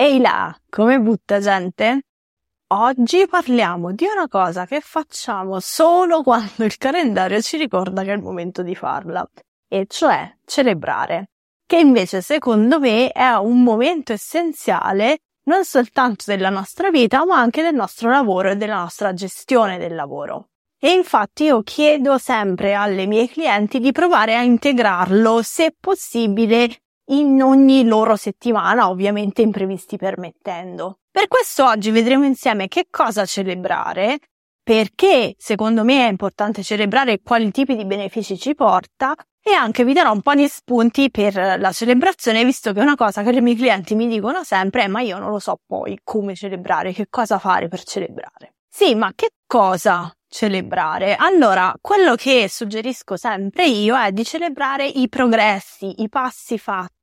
Ehi là, come butta gente? Oggi parliamo di una cosa che facciamo solo quando il calendario ci ricorda che è il momento di farla, e cioè celebrare, che invece secondo me è un momento essenziale non soltanto della nostra vita, ma anche del nostro lavoro e della nostra gestione del lavoro. E infatti io chiedo sempre alle mie clienti di provare a integrarlo, se possibile, in ogni loro settimana, ovviamente imprevisti permettendo. Per questo oggi vedremo insieme che cosa celebrare, perché secondo me è importante celebrare quali tipi di benefici ci porta e anche vi darò un po' di spunti per la celebrazione, visto che una cosa che i miei clienti mi dicono sempre è ma io non lo so poi come celebrare, che cosa fare per celebrare. Sì, ma che cosa celebrare? Allora, quello che suggerisco sempre io è di celebrare i progressi, i passi fatti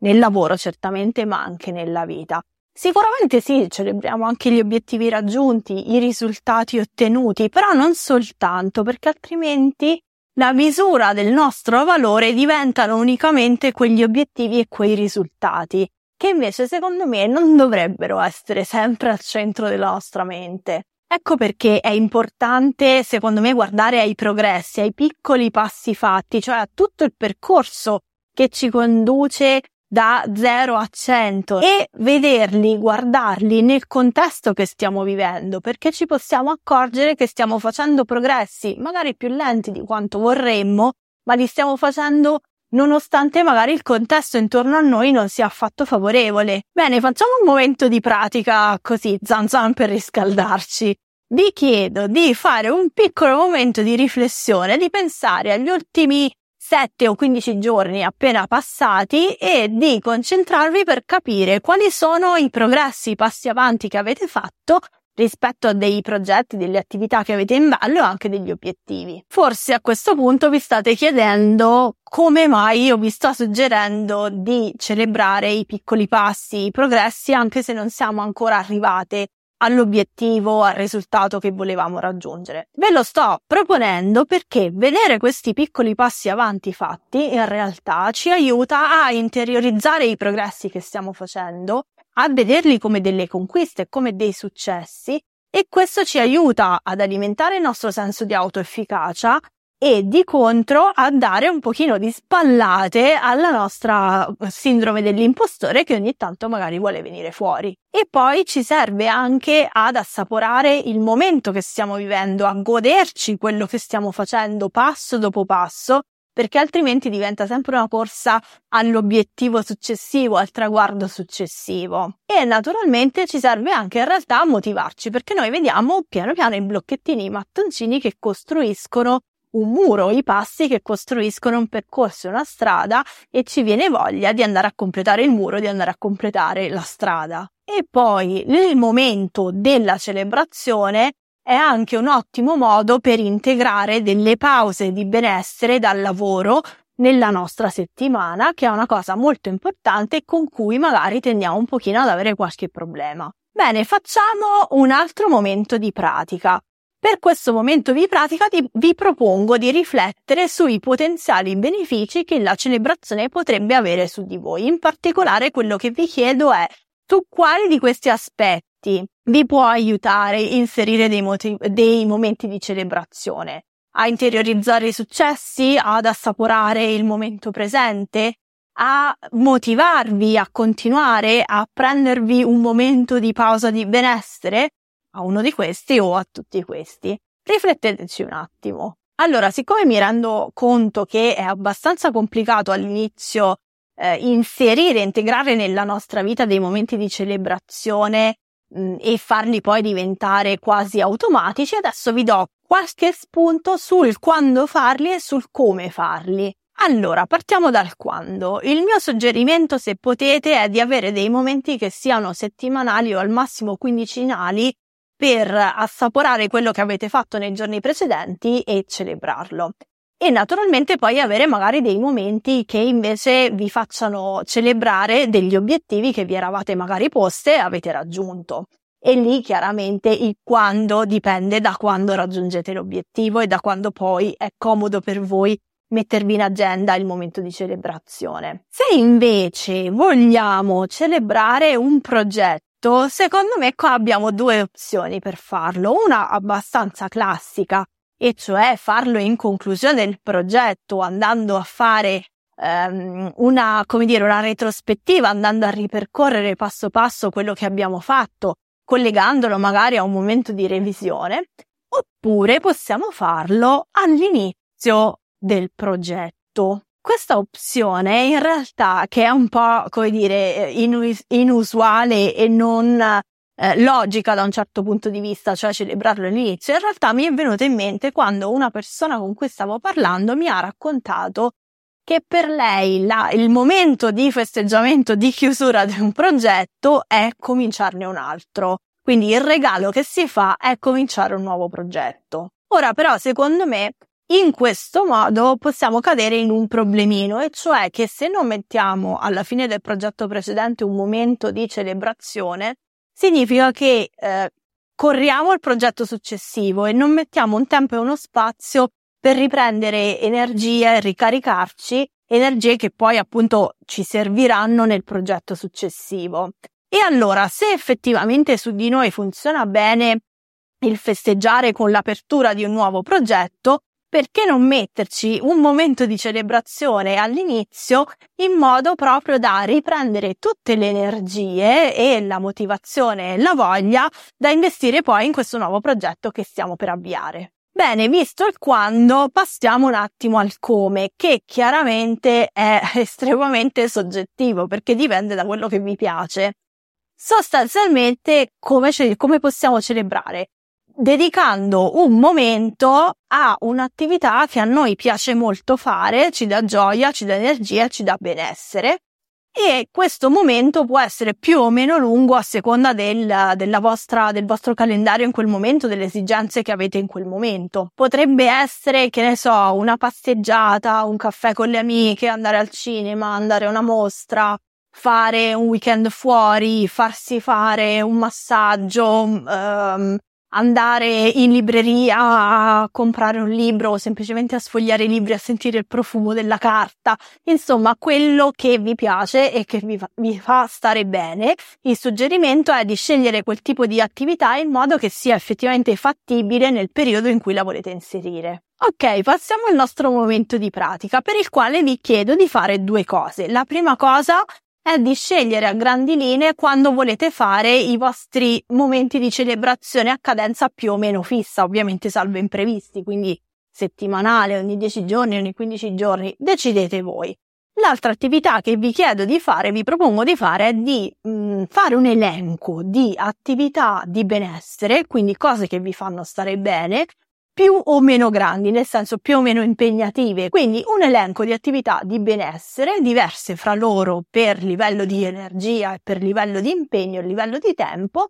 nel lavoro certamente, ma anche nella vita. Sicuramente sì, celebriamo anche gli obiettivi raggiunti, i risultati ottenuti, però non soltanto, perché altrimenti la misura del nostro valore diventano unicamente quegli obiettivi e quei risultati, che invece secondo me non dovrebbero essere sempre al centro della nostra mente. Ecco perché è importante, secondo me, guardare ai progressi, ai piccoli passi fatti, cioè a tutto il percorso che ci conduce da 0 a 100 e vederli, guardarli nel contesto che stiamo vivendo, perché ci possiamo accorgere che stiamo facendo progressi, magari più lenti di quanto vorremmo, ma li stiamo facendo nonostante magari il contesto intorno a noi non sia affatto favorevole. Bene, facciamo un momento di pratica così, zan zan per riscaldarci. Vi chiedo di fare un piccolo momento di riflessione, di pensare agli ultimi 7 o 15 giorni appena passati e di concentrarvi per capire quali sono i progressi, i passi avanti che avete fatto rispetto a dei progetti, delle attività che avete in ballo e anche degli obiettivi. Forse a questo punto vi state chiedendo come mai io vi sto suggerendo di celebrare i piccoli passi, i progressi, anche se non siamo ancora arrivate all'obiettivo, al risultato che volevamo raggiungere. Ve lo sto proponendo perché vedere questi piccoli passi avanti fatti in realtà ci aiuta a interiorizzare i progressi che stiamo facendo, a vederli come delle conquiste, come dei successi e questo ci aiuta ad alimentare il nostro senso di autoefficacia e di contro a dare un pochino di spallate alla nostra sindrome dell'impostore che ogni tanto magari vuole venire fuori. E poi ci serve anche ad assaporare il momento che stiamo vivendo, a goderci quello che stiamo facendo passo dopo passo, perché altrimenti diventa sempre una corsa all'obiettivo successivo, al traguardo successivo. E naturalmente ci serve anche in realtà a motivarci, perché noi vediamo piano piano i blocchettini, i mattoncini che costruiscono un muro, i passi che costruiscono un percorso, una strada e ci viene voglia di andare a completare il muro, di andare a completare la strada. E poi nel momento della celebrazione è anche un ottimo modo per integrare delle pause di benessere dal lavoro nella nostra settimana, che è una cosa molto importante con cui magari tendiamo un pochino ad avere qualche problema. Bene, facciamo un altro momento di pratica. Per questo momento di pratica ti, vi propongo di riflettere sui potenziali benefici che la celebrazione potrebbe avere su di voi. In particolare quello che vi chiedo è su quali di questi aspetti vi può aiutare a inserire dei, motiv- dei momenti di celebrazione, a interiorizzare i successi, ad assaporare il momento presente, a motivarvi a continuare? A prendervi un momento di pausa di benessere a uno di questi o a tutti questi. Rifletteteci un attimo. Allora, siccome mi rendo conto che è abbastanza complicato all'inizio eh, inserire, integrare nella nostra vita dei momenti di celebrazione mh, mm, e farli poi diventare quasi automatici, adesso vi do qualche spunto sul quando farli e sul come farli. Allora, partiamo dal quando. Il mio suggerimento, se potete, è di avere dei momenti che siano settimanali o al massimo quindicinali per assaporare quello che avete fatto nei giorni precedenti e celebrarlo. E naturalmente poi avere magari dei momenti che invece vi facciano celebrare degli obiettivi che vi eravate magari poste e avete raggiunto. E lì chiaramente il quando dipende da quando raggiungete l'obiettivo e da quando poi è comodo per voi mettervi in agenda il momento di celebrazione. Se invece vogliamo celebrare un progetto, secondo me qua abbiamo due opzioni per farlo. Una abbastanza classica, e cioè farlo in conclusione del progetto, andando a fare um, una, come dire, una retrospettiva, andando a ripercorrere passo passo quello che abbiamo fatto, collegandolo magari a un momento di revisione, oppure possiamo farlo all'inizio del progetto. Questa opzione in realtà che è un po' come dire inus- inusuale e non eh, logica da un certo punto di vista, cioè celebrarlo all'inizio, in realtà mi è venuta in mente quando una persona con cui stavo parlando mi ha raccontato che per lei la, il momento di festeggiamento di chiusura di un progetto è cominciarne un altro. Quindi il regalo che si fa è cominciare un nuovo progetto. Ora però, secondo me, in questo modo possiamo cadere in un problemino, e cioè che se non mettiamo alla fine del progetto precedente un momento di celebrazione, significa che eh, corriamo al progetto successivo e non mettiamo un tempo e uno spazio per riprendere energie e ricaricarci, energie che poi appunto ci serviranno nel progetto successivo. E allora, se effettivamente su di noi funziona bene il festeggiare con l'apertura di un nuovo progetto, perché non metterci un momento di celebrazione all'inizio in modo proprio da riprendere tutte le energie e la motivazione e la voglia da investire poi in questo nuovo progetto che stiamo per avviare. Bene, visto il quando, passiamo un attimo al come, che chiaramente è estremamente soggettivo perché dipende da quello che vi piace. Sostanzialmente, come, ce- come possiamo celebrare? Dedicando un momento a un'attività che a noi piace molto fare, ci dà gioia, ci dà energia, ci dà benessere. E questo momento può essere più o meno lungo a seconda del, della vostra, del vostro calendario in quel momento, delle esigenze che avete in quel momento. Potrebbe essere, che ne so, una passeggiata, un caffè con le amiche, andare al cinema, andare a una mostra, fare un weekend fuori, farsi fare un massaggio, um, andare in libreria a comprare un libro o semplicemente a sfogliare i libri, a sentire il profumo della carta, insomma quello che vi piace e che vi fa, vi fa stare bene. Il suggerimento è di scegliere quel tipo di attività in modo che sia effettivamente fattibile nel periodo in cui la volete inserire. Ok, passiamo al nostro momento di pratica per il quale vi chiedo di fare due cose. La prima cosa è di scegliere a grandi linee quando volete fare i vostri momenti di celebrazione a cadenza più o meno fissa, ovviamente salvo imprevisti, quindi settimanale, ogni 10 giorni, ogni 15 giorni, decidete voi. L'altra attività che vi chiedo di fare, vi propongo di fare, è di mh, mm, fare un elenco di attività di benessere, quindi cose che vi fanno stare bene, più o meno grandi, nel senso più o meno impegnative, quindi un elenco di attività di benessere diverse fra loro per livello di energia e per livello di impegno e livello di tempo,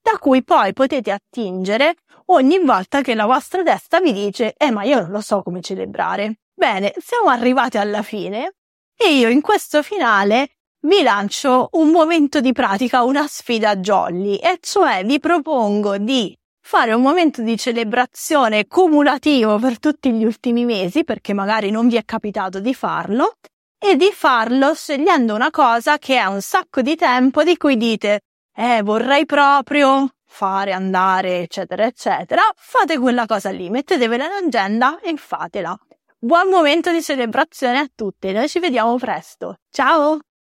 da cui poi potete attingere ogni volta che la vostra testa vi dice eh ma io non lo so come celebrare. Bene, siamo arrivati alla fine e io in questo finale vi lancio un momento di pratica, una sfida jolly, e cioè vi propongo di fare un momento di celebrazione cumulativo per tutti gli ultimi mesi, perché magari non vi è capitato di farlo, e di farlo scegliendo una cosa che ha un sacco di tempo di cui dite, eh, vorrei proprio fare, andare, eccetera, eccetera. Fate quella cosa lì, mettetevela in agenda e fatela. Buon momento di celebrazione a tutte, noi ci vediamo presto. Ciao!